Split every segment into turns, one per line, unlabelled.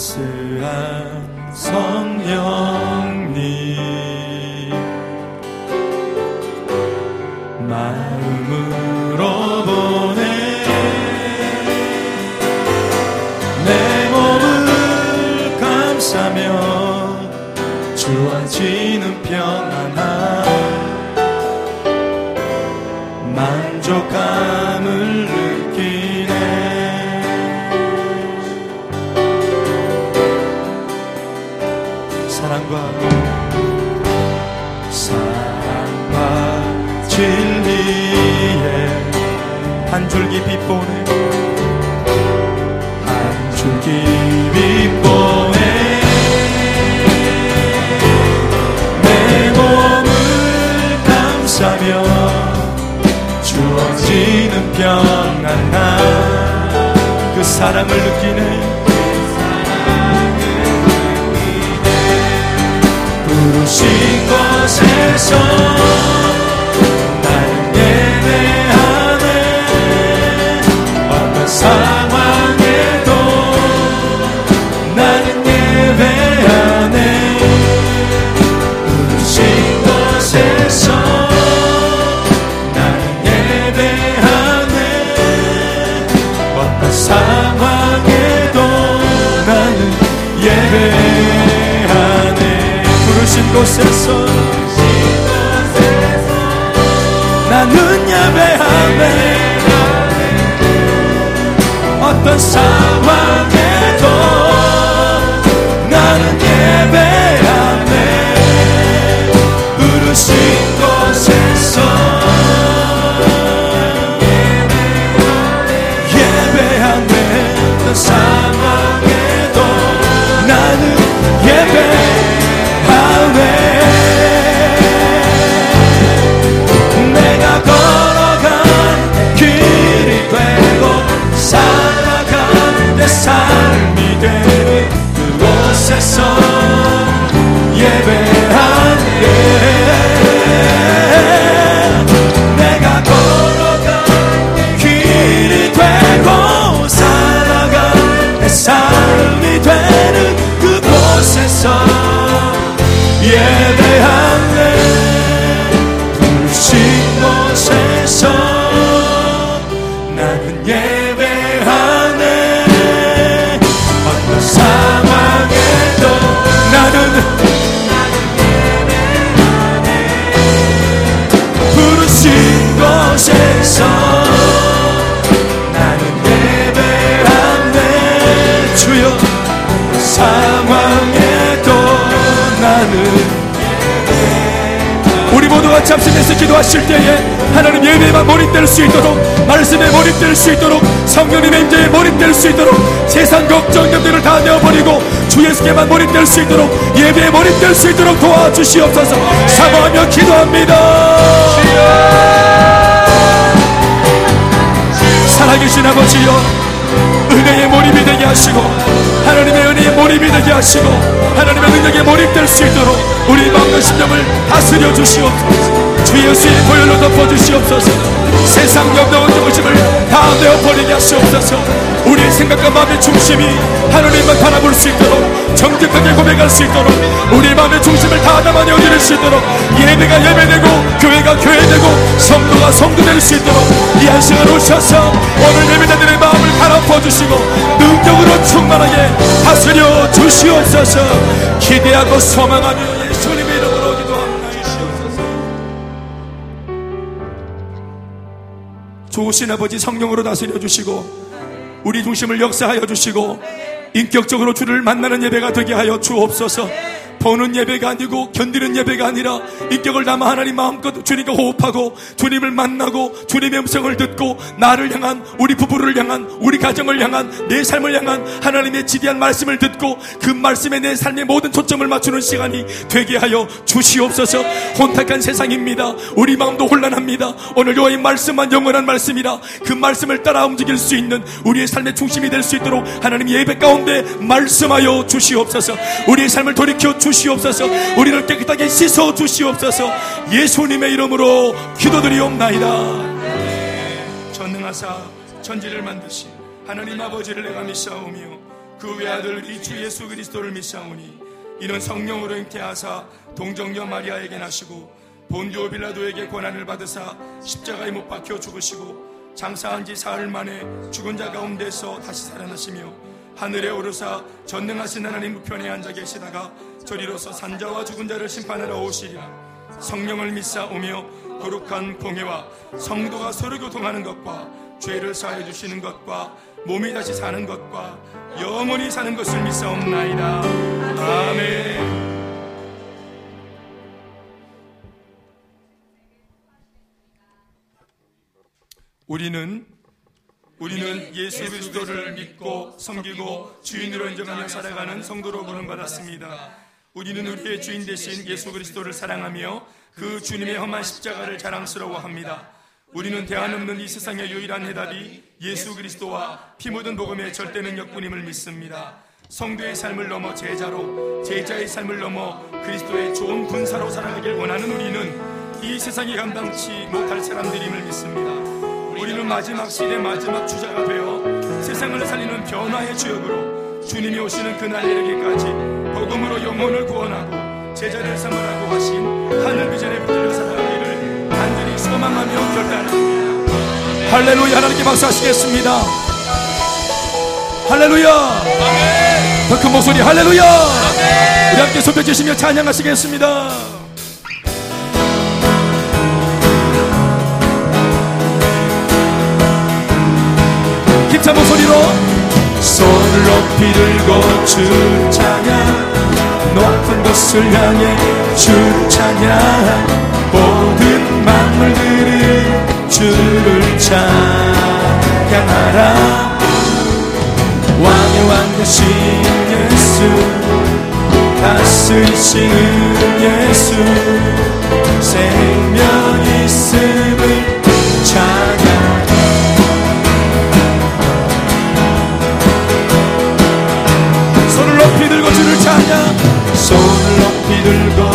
따스한 성령 빛보네 한 줄기 빛보네 내 몸을 감싸며 주어지는 평안함. 그 사랑을 느끼네. 부르신 곳에서 상황에도 나는 예배하네. 부르신 곳에서 나는 예배하네. 어떤 상황에도 나는 예배하네. 부르신 곳에서 나는 어떤 상황에 도 잠시면서 기도하실 때에 하나님 예배에만 몰입될 수 있도록 말씀에 몰입될 수 있도록 성령님의 임재에 몰입될 수 있도록 세상 걱정들을 다 내어버리고 주 예수께만 몰입될 수 있도록 예배에 몰입될 수 있도록 도와주시옵소서. 사모하며 기도합니다. 살아계신 아버지여 은혜에 몰입이 되게 하시고 하나님의 은혜에 몰입이 되게 하시고 하나님의 능력에 몰입될 수 있도록 우리 마음과 심령을 다스려 주시옵소서. 주 예수의 보혈로 덮어 주시옵소서. 세상 영광은 다 내어버리게 하시옵소서. 우리의 생각과 마음의 중심이 하나님만 바라볼 수 있도록 정직하게 고백할 수 있도록 우리 마음의 중심을 다 담아내 어디를 수 있도록 예배가 예배되고 교회가 교회되고 성도가 성도될 수 있도록 이 한 시간 오셔서 오늘 예배자들의 마음을 갈아엎어 주시고 능력으로 충만하게 다스려 주시옵소서. 기대하고 소망하며 좋으신 아버지 성령으로 다스려 주시고 우리 중심을 역사하여 주시고 인격적으로 주를 만나는 예배가 되게 하여 주옵소서 보는 예배가 아니고 견디는 예배가 아니라 인격을 담아 하나님 마음껏 주님과 호흡하고 주님을 만나고 주님의 음성을 듣고 나를 향한 우리 부부를 향한 우리 가정을 향한 내 삶을 향한 하나님의 지대한 말씀을 듣고 그 말씀에 내 삶의 모든 초점을 맞추는 시간이 되게 하여 주시옵소서. 혼탁한 세상입니다. 우리 마음도 혼란합니다. 오늘 여호와의 말씀만 영원한 말씀이라 그 말씀을 따라 움직일 수 있는 우리의 삶의 중심이 될 수 있도록 하나님 예배 가운데 말씀하여 주시옵소서. 우리의 삶을 돌이켜 주 시옵소서. 우리를 깨끗하게 씻어 주시옵소서. 예수님의 이름으로 기도드리옵나이다. 전능하사 천지를 만드신 하나님 아버지를 내가 믿사오며 그 외아들 우리 주 예수 그리스도를 믿사오니 이는 성령으로 잉태하사 동정녀 마리아에게 나시고 본디오 빌라도에게 권한을 받으사 십자가에 못 박혀 죽으시고 장사한 지 사흘 만에 죽은 자 가운데서 다시 살아나시며 하늘에 오르사 전능하신 하나님 우편에 앉아 계시다가 저리로서 산자와 죽은 자를 심판하러 오시리라 성령을 믿사오며 거룩한 공회와 성도가 서로 교통하는 것과 죄를 사해 주시는 것과 몸이 다시 사는 것과 영원히 사는 것을 믿사옵나이다. 아멘. 우리는 우리는 예수 그리스도를 믿고 섬기고 주인으로 인정하며 살아가는 성도로 부름받았습니다. 우리는 우리의 주인 대신 예수 그리스도를 사랑하며 그 주님의 험한 십자가를 자랑스러워합니다. 우리는 대안 없는 이 세상의 유일한 해답이 예수 그리스도와 피 묻은 복음의 절대 능력뿐임을 믿습니다. 성도의 삶을 넘어 제자로, 제자의 삶을 넘어 그리스도의 좋은 군사로 살아가길 원하는 우리는 이 세상이 감당치 못할 사람들임을 믿습니다. 우리는 마지막 시대 마지막 주자가 되어 세상을 살리는 변화의 주역으로 주님이 오시는 그날 이르기까지 복음으로 영혼을 구원하고 제자를 삼으라고 하신 하늘 비전에 붙들려 살아가기를 간절히 소망하며 결단합니다. 할렐루야 하나님께 박수하시겠습니다. 할렐루야. 더 큰 목소리 할렐루야. 우리 함께 손 펴주시며 찬양하시겠습니다. 힘찬 목소리로 손을 높이 들고 주 찬양 높은 곳을 향해 주 찬양 모든 만물들은 주를 찬양하라. 왕의 왕 되신 예수 다스리시는 예수 생명 있음을 손을 높이 들고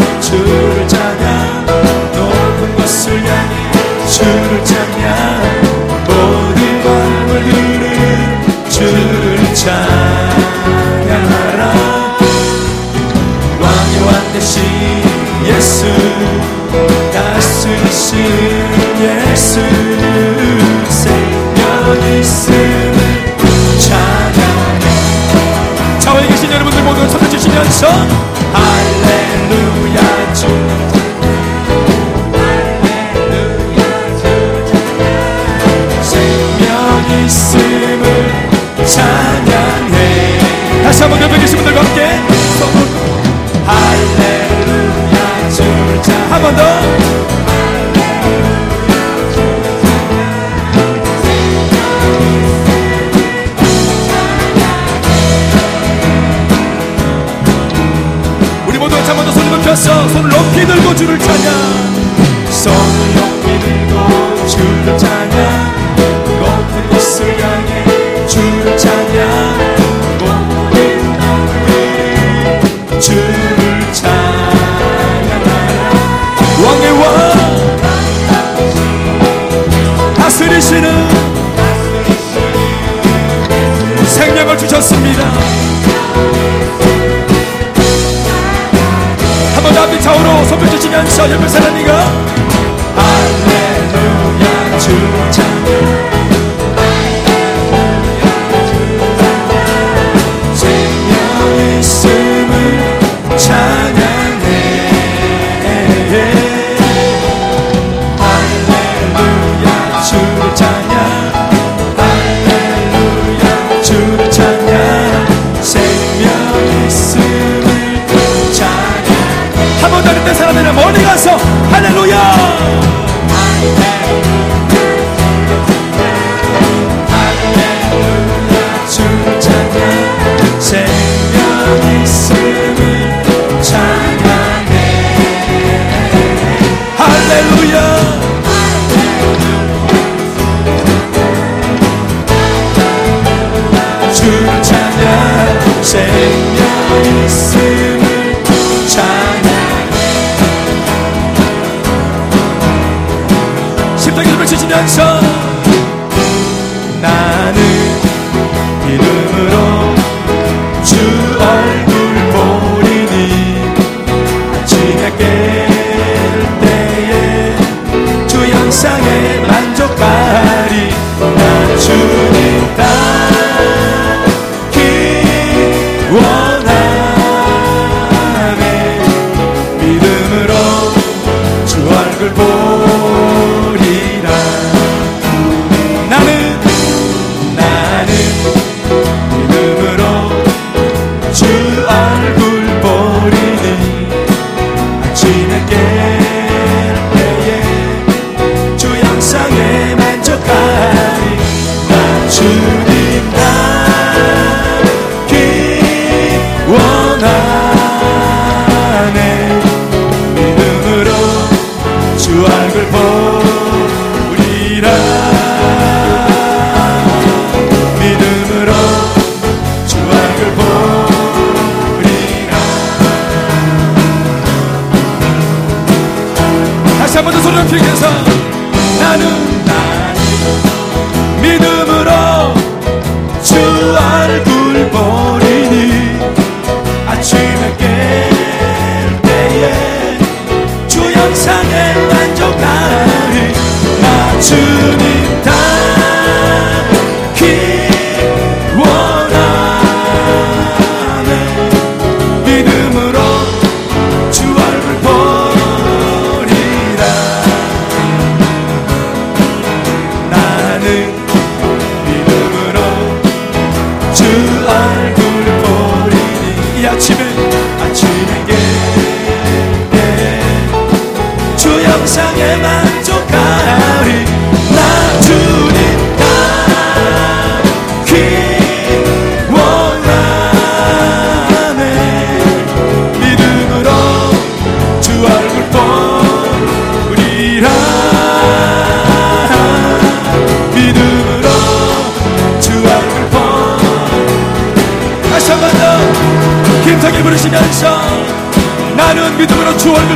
가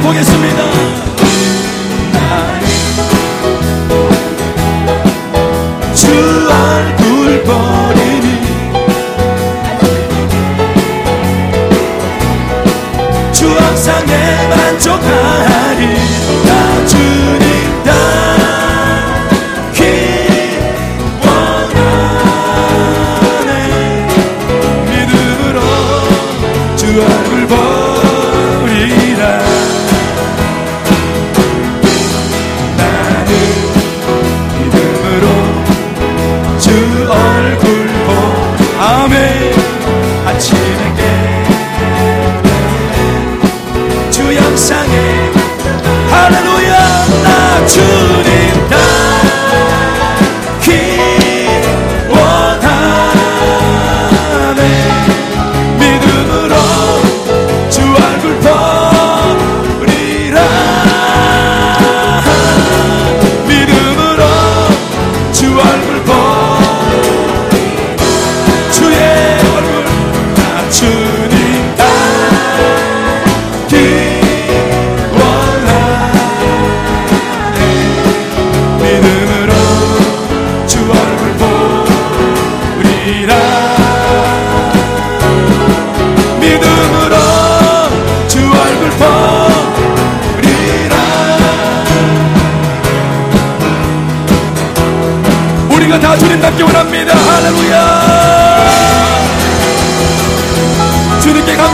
보겠습니다.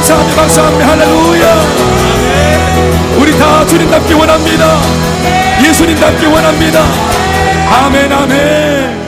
감사합니다. 감사합니다. 할렐루야. 우리 다 주님답게 원합니다. 예수님답게 원합니다. 아멘 아멘.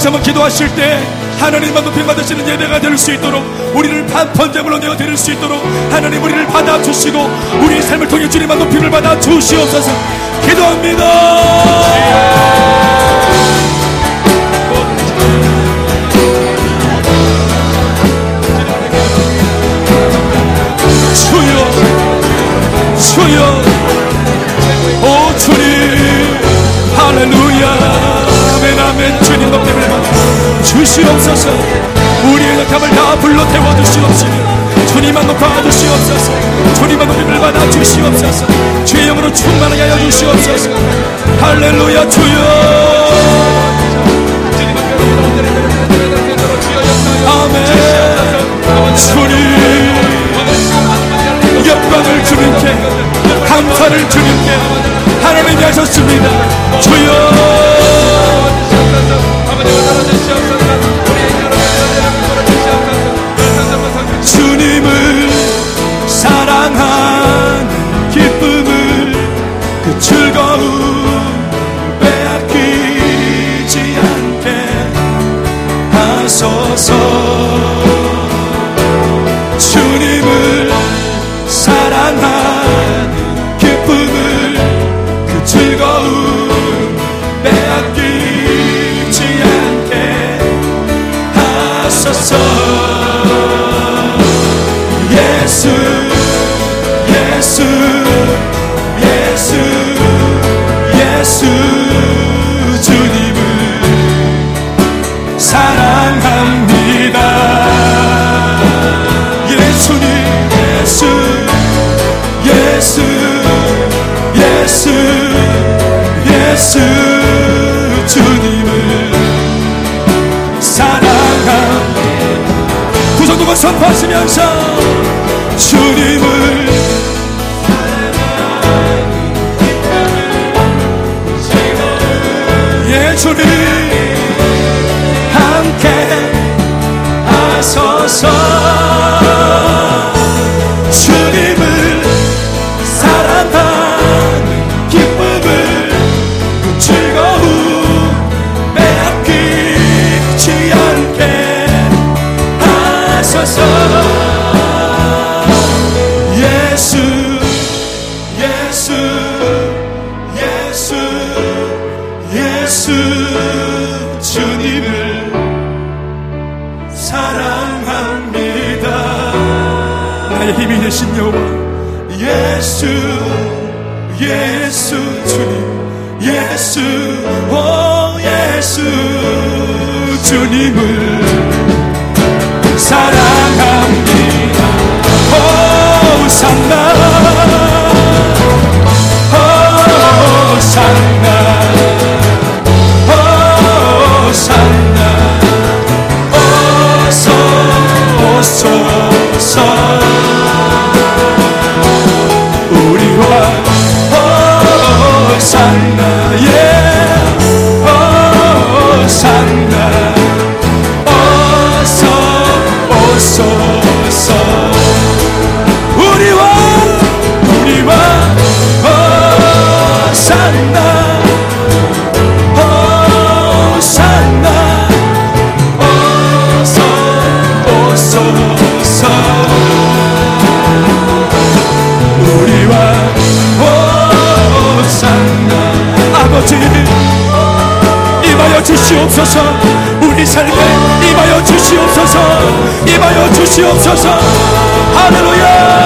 같이 한번 기도하실 때 하나님만 높임 받으시는 예배가 될 수 있도록 우리를 반편제물로 내어 드릴 수 있도록 하나님 우리를 받아 주시고 우리의 삶을 통해 주님만 높임을 받아 주시옵소서 기도합니다. 부시옵소서. 우리의 약함을 다 불러 태워주시옵시며 주님만 높아 주시옵소서. 주님만 높임을 받아 주시옵소서. 주의 영으로 충만하게 하여 주시옵소서. 할렐루야 주여. 아멘. 주님 영광을 주님께 감사를 주님께 하나님이 하셨습니다. 주여. 주님 함께 하소서. 주님 호 주시옵소서. 할렐루야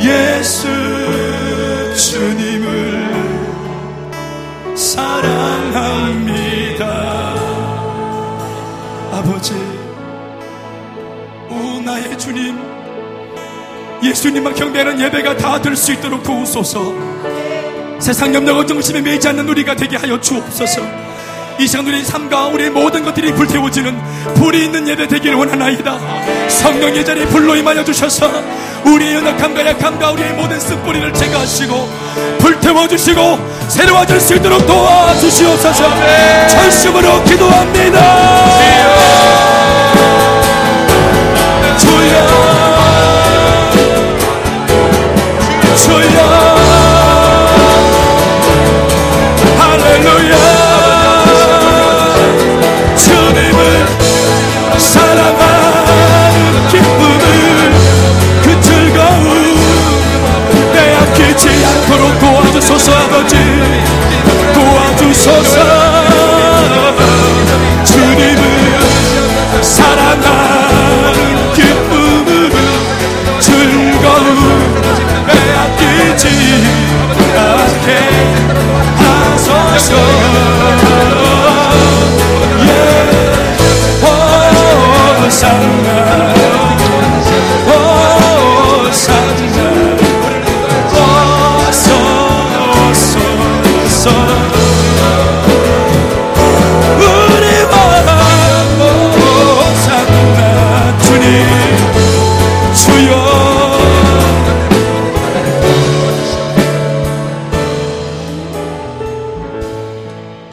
예수 예수 주님을 사랑합니다. 아버지 오 나의 주님 예수님만 경배하는 예배가 다 될 수 있도록 도우소서. 세상 염려와 중심에 매이지 않는 우리가 되게 하여 주옵소서 이 시간 우리 삶과 우리의 모든 것들이 불태워지는 불이 있는 예배 되기를 원하나이다. 성령의 자리에 불로 임하여 주셔서 우리의 연약함과 약함과 우리의 모든 쓴뿌리를 제거하시고 불태워 주시고 새로워질 수 있도록 도와주시옵소서. 전심으로 기도합니다. 주여 주여. 주님